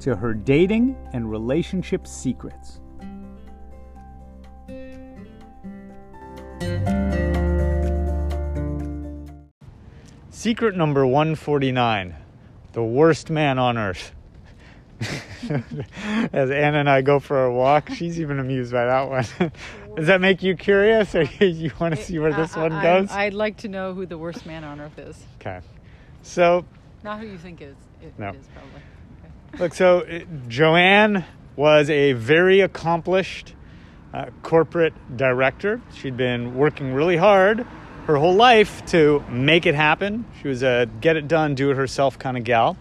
to her dating and relationship secrets. Secret number 149 the worst man on earth. As Anna and I go for a walk, she's even amused by that one. Does that make you curious, or do you want to see where this I- one goes? I'd like to know who the worst man on earth is. Okay. So, Not who you think is. It, No. it is probably. Look, so uh, Joanne was a very accomplished uh, corporate director. She'd been working really hard her whole life to make it happen. She was a get it done, do it herself kind of gal.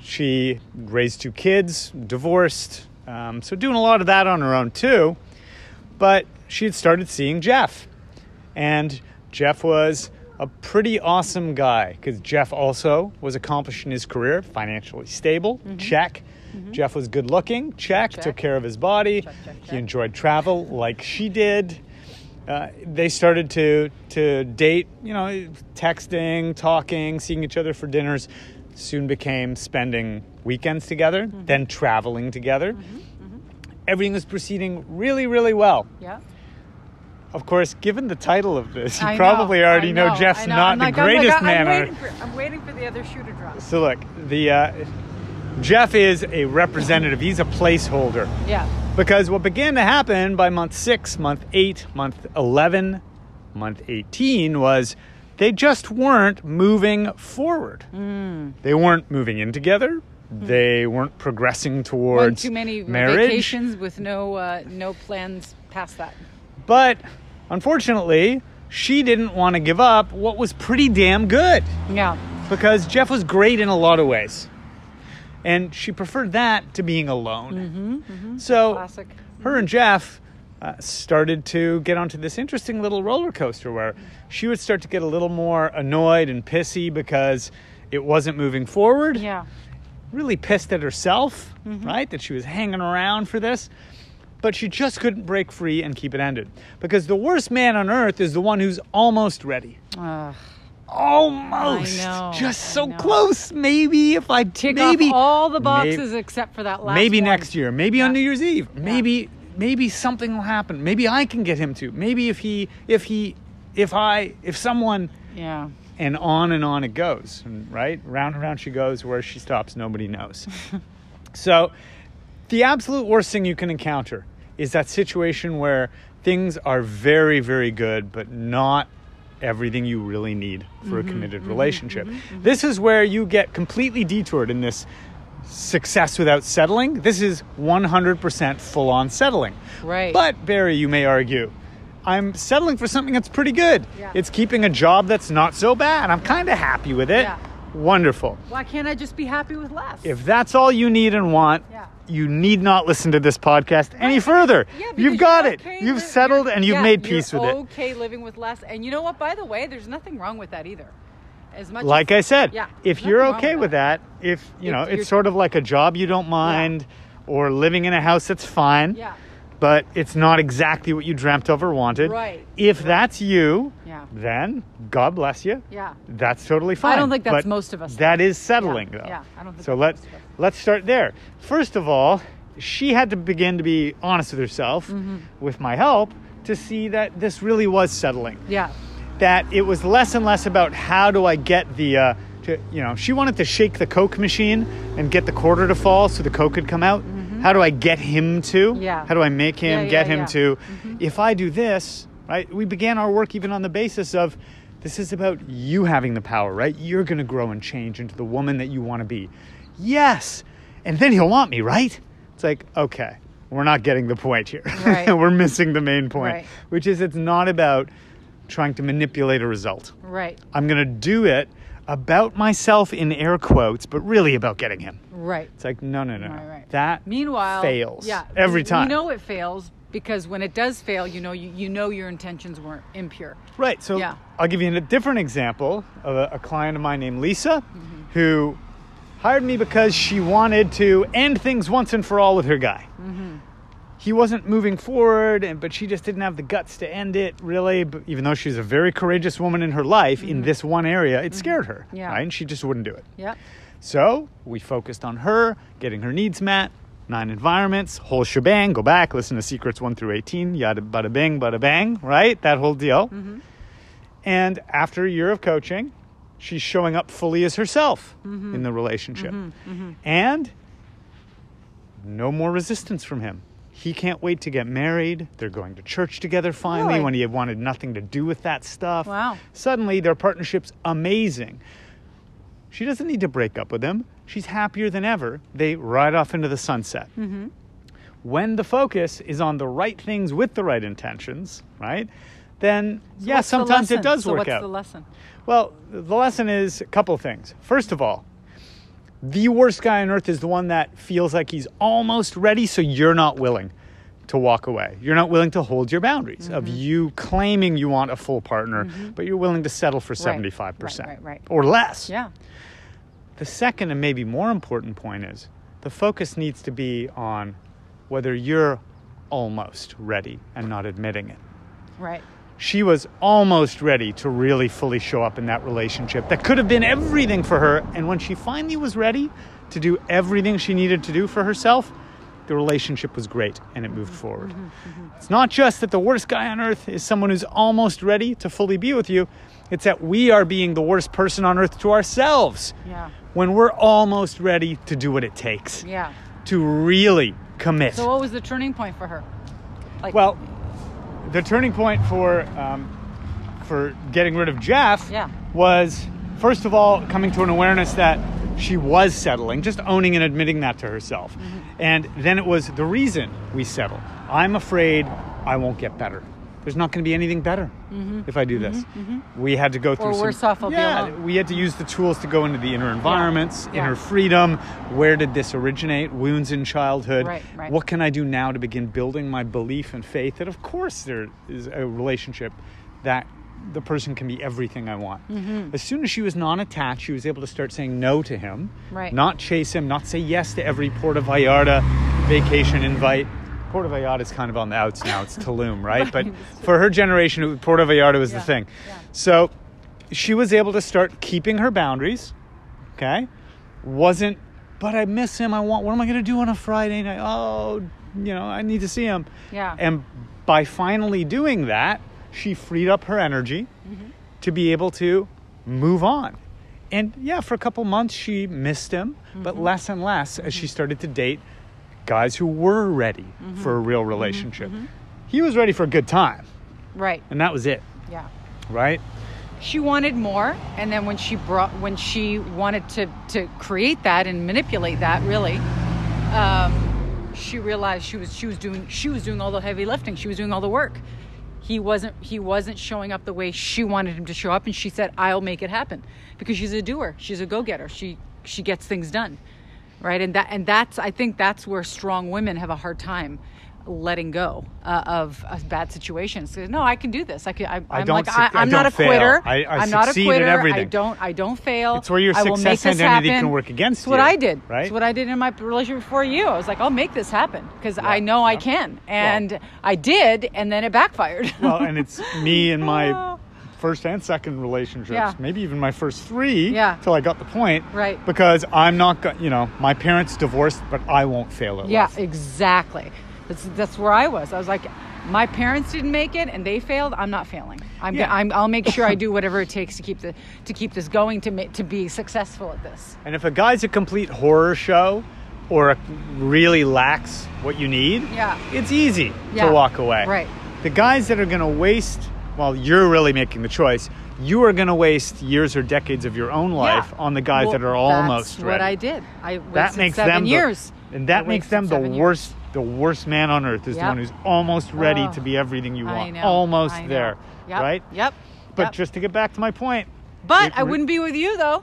She raised two kids, divorced, um, so doing a lot of that on her own too. But she had started seeing Jeff. And Jeff was a pretty awesome guy because Jeff also was accomplished in his career, financially stable, check. Jeff was good looking, check. Check. Took care of his body. Check, check, He enjoyed travel like she did. Uh, they started to to date, you know, texting, talking, seeing each other for dinners. Soon became spending weekends together, Mm-hmm. then traveling together. Everything was proceeding really, really well. Yeah. Of course, given the title of this, you I know, probably already know, know, Jeff's know. not I'm the like- I'm like, greatest I'm man waiting for- I'm waiting for the other shoe to drop. So look, the uh, Jeff is a representative. He's a placeholder Yeah. because what began to happen by month six, month eight, month eleven, month eighteen was they just weren't moving forward. Hmm. They weren't moving in together. They weren't progressing One towards too many marriage. vacations with no uh, no plans past that. But unfortunately, she didn't want to give up what was pretty damn good. Yeah. because Jeff was great in a lot of ways. And she preferred that to being alone. Mm-hmm, mm-hmm. So, Classic. her and Jeff uh, started to get onto this interesting little roller coaster where she would start to get a little more annoyed and pissy because it wasn't moving forward. Yeah. Really pissed at herself, mm-hmm. right? That she was hanging around for this. But she just couldn't break free and keep it ended. Because the worst man on earth is the one who's almost ready. Ugh. Almost. Know, Just so close. Maybe if I Tick maybe off all the may- boxes except for that last maybe one. next year. Maybe on New Year's Eve. Maybe maybe something will happen. Maybe I can get him to. Maybe if he if he if I if someone Yeah. and on and on it goes. Right? Round and round she goes. Where she stops, nobody knows. so, the absolute worst thing you can encounter is that situation where things are very, very good, but not everything you really need for a mm-hmm, committed mm-hmm, relationship. Mm-hmm, this is where you get completely detoured in this success without settling. This is 100% full on settling. Right. But, Barry, you may argue, I'm settling for something that's pretty good. Yeah. It's keeping a job that's not so bad. I'm kind of happy with it. Yeah. Wonderful. Why can't I just be happy with less? If that's all you need and want, Yeah. You need not listen to this podcast any further. Yeah, you've got it. okay You've settled and you've yeah, made peace with it. Okay, living with less, and you know what? By the way, there's nothing wrong with that either. As much Like as, I said, Yeah, if you're okay with with that, if you If know, it's sort of like a job you don't mind or living in a house that's fine, yeah, but it's not exactly what you dreamt of or wanted. Right, If that's you, yeah, then God bless you. yeah. That's totally fine. I don't think that's But most of us, That is settling, yeah, though. Yeah, I don't think So that's let most of us. let's start there. First of all, she had to begin to be honest with herself, Mm-hmm. with my help, to see that this really was settling. Yeah, That it was less and less about how do I get the, uh, to, you know, she wanted to shake the Coke machine and get the quarter to fall so the Coke could come out. How do I get him to? Mm-hmm. Yeah. How do I make him Yeah, yeah, get him yeah. to? If I do this, right? We began our work even on the basis of this is about you having the power, right? You're going to grow and change into the woman that you want to be. Yes. And then he'll want me, right? It's like, okay, we're not getting the point here. Right. we're missing the main point, Right. which is it's not about trying to manipulate a result. right. I'm going to do it about myself in air quotes, but really about getting him. Right. It's like, no, no, no. Right, right. That Meanwhile, fails Yeah, every time. We know it fails because when it does fail, you know you, you know your intentions weren't impure. Right. So Yeah. I'll give you a different example of a, a client of mine named Lisa, Mm-hmm. who hired me because she wanted to end things once and for all with her guy. Mm-hmm. He wasn't moving forward, and but she just didn't have the guts to end it. Really, but even though she's a very courageous woman in her life, in mm-hmm. this one area, it mm-hmm. scared her. Mm-hmm. Yeah. Right? And she just wouldn't do it. Yeah. So we focused on her getting her needs met. Nine environments, whole shebang. Go back, listen to secrets one through eighteen. Yada bada bing, bada bang. Right, that whole deal. Mm-hmm. And after a year of coaching, she's showing up fully as herself in the relationship, and no more resistance from him. He can't wait to get married. They're going to church together finally Really? when he had wanted nothing to do with that stuff. Wow. Suddenly, their partnership's amazing. She doesn't need to break up with him. She's happier than ever. They ride off into the sunset. Mm-hmm. When the focus is on the right things with the right intentions, right? Then, So yeah, what's the sometimes it does so work what's out. What's the lesson? Well, the lesson is a couple things. First of all, the worst guy on earth is the one that feels like he's almost ready, so you're not willing to walk away. You're not willing to hold your boundaries of Mm-hmm. you claiming you want a full partner, but you're willing to settle for Right, 75% right, right, right. or less. Yeah. The second and maybe more important point is the focus needs to be on whether you're almost ready and not admitting it Right. She was almost ready to really fully show up in that relationship that could have been everything for her. And when she finally was ready to do everything she needed to do for herself, the relationship was great and it moved forward. Mm-hmm, mm-hmm. It's not just that the worst guy on earth is someone who's almost ready to fully be with you, it's that we are being the worst person on earth to ourselves Yeah. when we're almost ready to do what it takes Yeah. to really commit. So what was the turning point for her? Like Well, the turning point for um, for getting rid of Jeff Yeah. was first of all coming to an awareness that she was settling, just owning and admitting that to herself, Mm-hmm. and then it was the reason we settled. I'm afraid I won't get better. There's not going to be anything better if I do this. We had to go through. some, Mm-hmm. worse off, I'll yeah, we had to use the tools to go into the inner environments, Yeah. inner freedom. Where did this originate? Wounds in childhood. Right, right. What can I do now to begin building my belief and faith that, of course, there is a relationship that the person can be everything I want. Mm-hmm. As soon as she was non attached, she was able to start saying no to him, Right. not chase him, not say yes to every Puerto Vallarta vacation invite. Puerto Vallarta is kind of on the outs now, it's Tulum, right? But for her generation, Puerto Vallarta was Yeah, the thing. yeah. So she was able to start keeping her boundaries, okay? Wasn't, but I miss him. I want, what am I going to do on a Friday night? Oh, you know, I need to see him. Yeah. And by finally doing that, she freed up her energy Mm-hmm. to be able to move on. And yeah, for a couple months she missed him, Mm-hmm. but less and less as she started to date guys who were ready Mm-hmm. for a real relationship. He was ready for a good time, right. and that was it, Yeah. right? She wanted more, and then when she brought, when she wanted to to create that and manipulate that, really, um, she realized she was she was doing she was doing all the heavy lifting. She was doing all the work. He wasn't he wasn't showing up the way she wanted him to show up, and she said, "I'll make it happen," because she's a doer. She's a go getter. She she gets things done, right? And that and that's I think that's where strong women have a hard time letting go uh, of, of bad situations. So, no, I can do this. I can. I, I I'm don't like I, I I'm not a fail. quitter. I- I am not a quitter. I don't. I don't fail. It's where your I success identity happen. can work against It's what you, I did. right? It's what I did in my relationship before you. I was like, I'll make this happen because I Yeah, know I can, and I did, and then it backfired. Well, and it's me and my Oh. First and second relationships, Yeah. maybe even my first three, Yeah. till I got the point. Right. Because I'm not, go- you know, my parents divorced, but I won't fail at yeah, love. exactly. That's that's where I was. I was like, my parents didn't make it, and they failed. I'm not failing. I'm. Yeah. I'm I'll make sure I do whatever it takes to keep the to keep this going to ma- to be successful at this. And if a guy's a complete horror show or a, really lacks what you need, Yeah. it's easy Yeah. to walk away. Right. The guys that are going to waste, well, you're really making the choice. You are going to waste years or decades of your own life Yeah. on the guys Well, that are almost that's ready. what I did. I that wasted makes seven them the- years. and that I makes them the seven years. worst the worst man on earth is the one who's almost ready Oh, to be everything you want almost there Yep, right Yep. but yep. just to get back to my point But I re- wouldn't be with you though.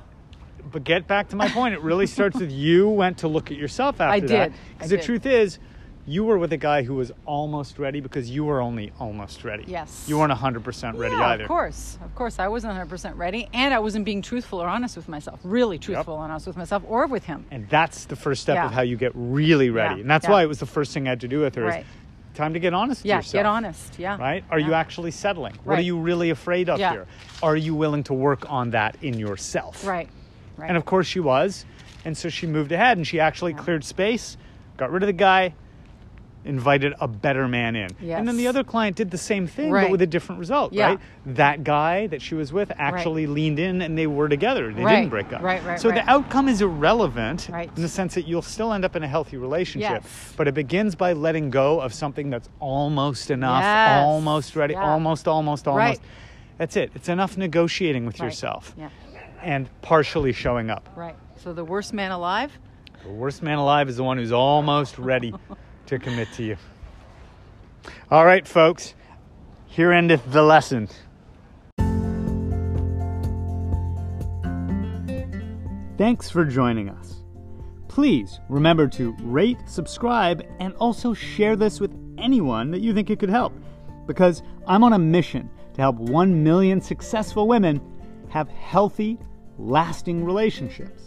But get back to my point. It really starts with you went to look at yourself after I that. did. Because the did. truth is, you were with a guy who was almost ready because you were only almost ready. Yes. You weren't 100% ready either. Of course, of course, I wasn't 100 percent ready, and I wasn't being truthful or honest with myself. Really truthful and honest with myself, or with him. And that's the first step Yeah. of how you get really ready. Yeah, And that's yeah. why it was the first thing I had to do with her. is Right. time to get honest with Yeah, yourself. get honest. Yeah. Right? Are you actually settling? Right. What are you really afraid of Yeah. here? Are you willing to work on that in yourself? Right. Right. And of course she was. And so she moved ahead and she actually cleared space, got rid of the guy, invited a better man in. And then the other client did the same thing, but with a different result, Yeah. right? That guy that she was with actually leaned in and they were together. They Right. didn't break up. Right, right, so right. the outcome is irrelevant Right. in the sense that you'll still end up in a healthy relationship. Yes. But it begins by letting go of something that's almost enough, Yes. almost ready, Yeah. almost, almost, almost. Right. That's it. It's enough negotiating with Right. yourself Yeah. and partially showing up. Right. So the worst man alive. The worst man alive is the one who's almost ready to commit to you. All right, folks, here endeth the lesson. Thanks for joining us. Please remember to rate, subscribe, and also share this with anyone that you think it could help. Because I'm on a mission to help 1 million successful women have healthy, lasting relationships.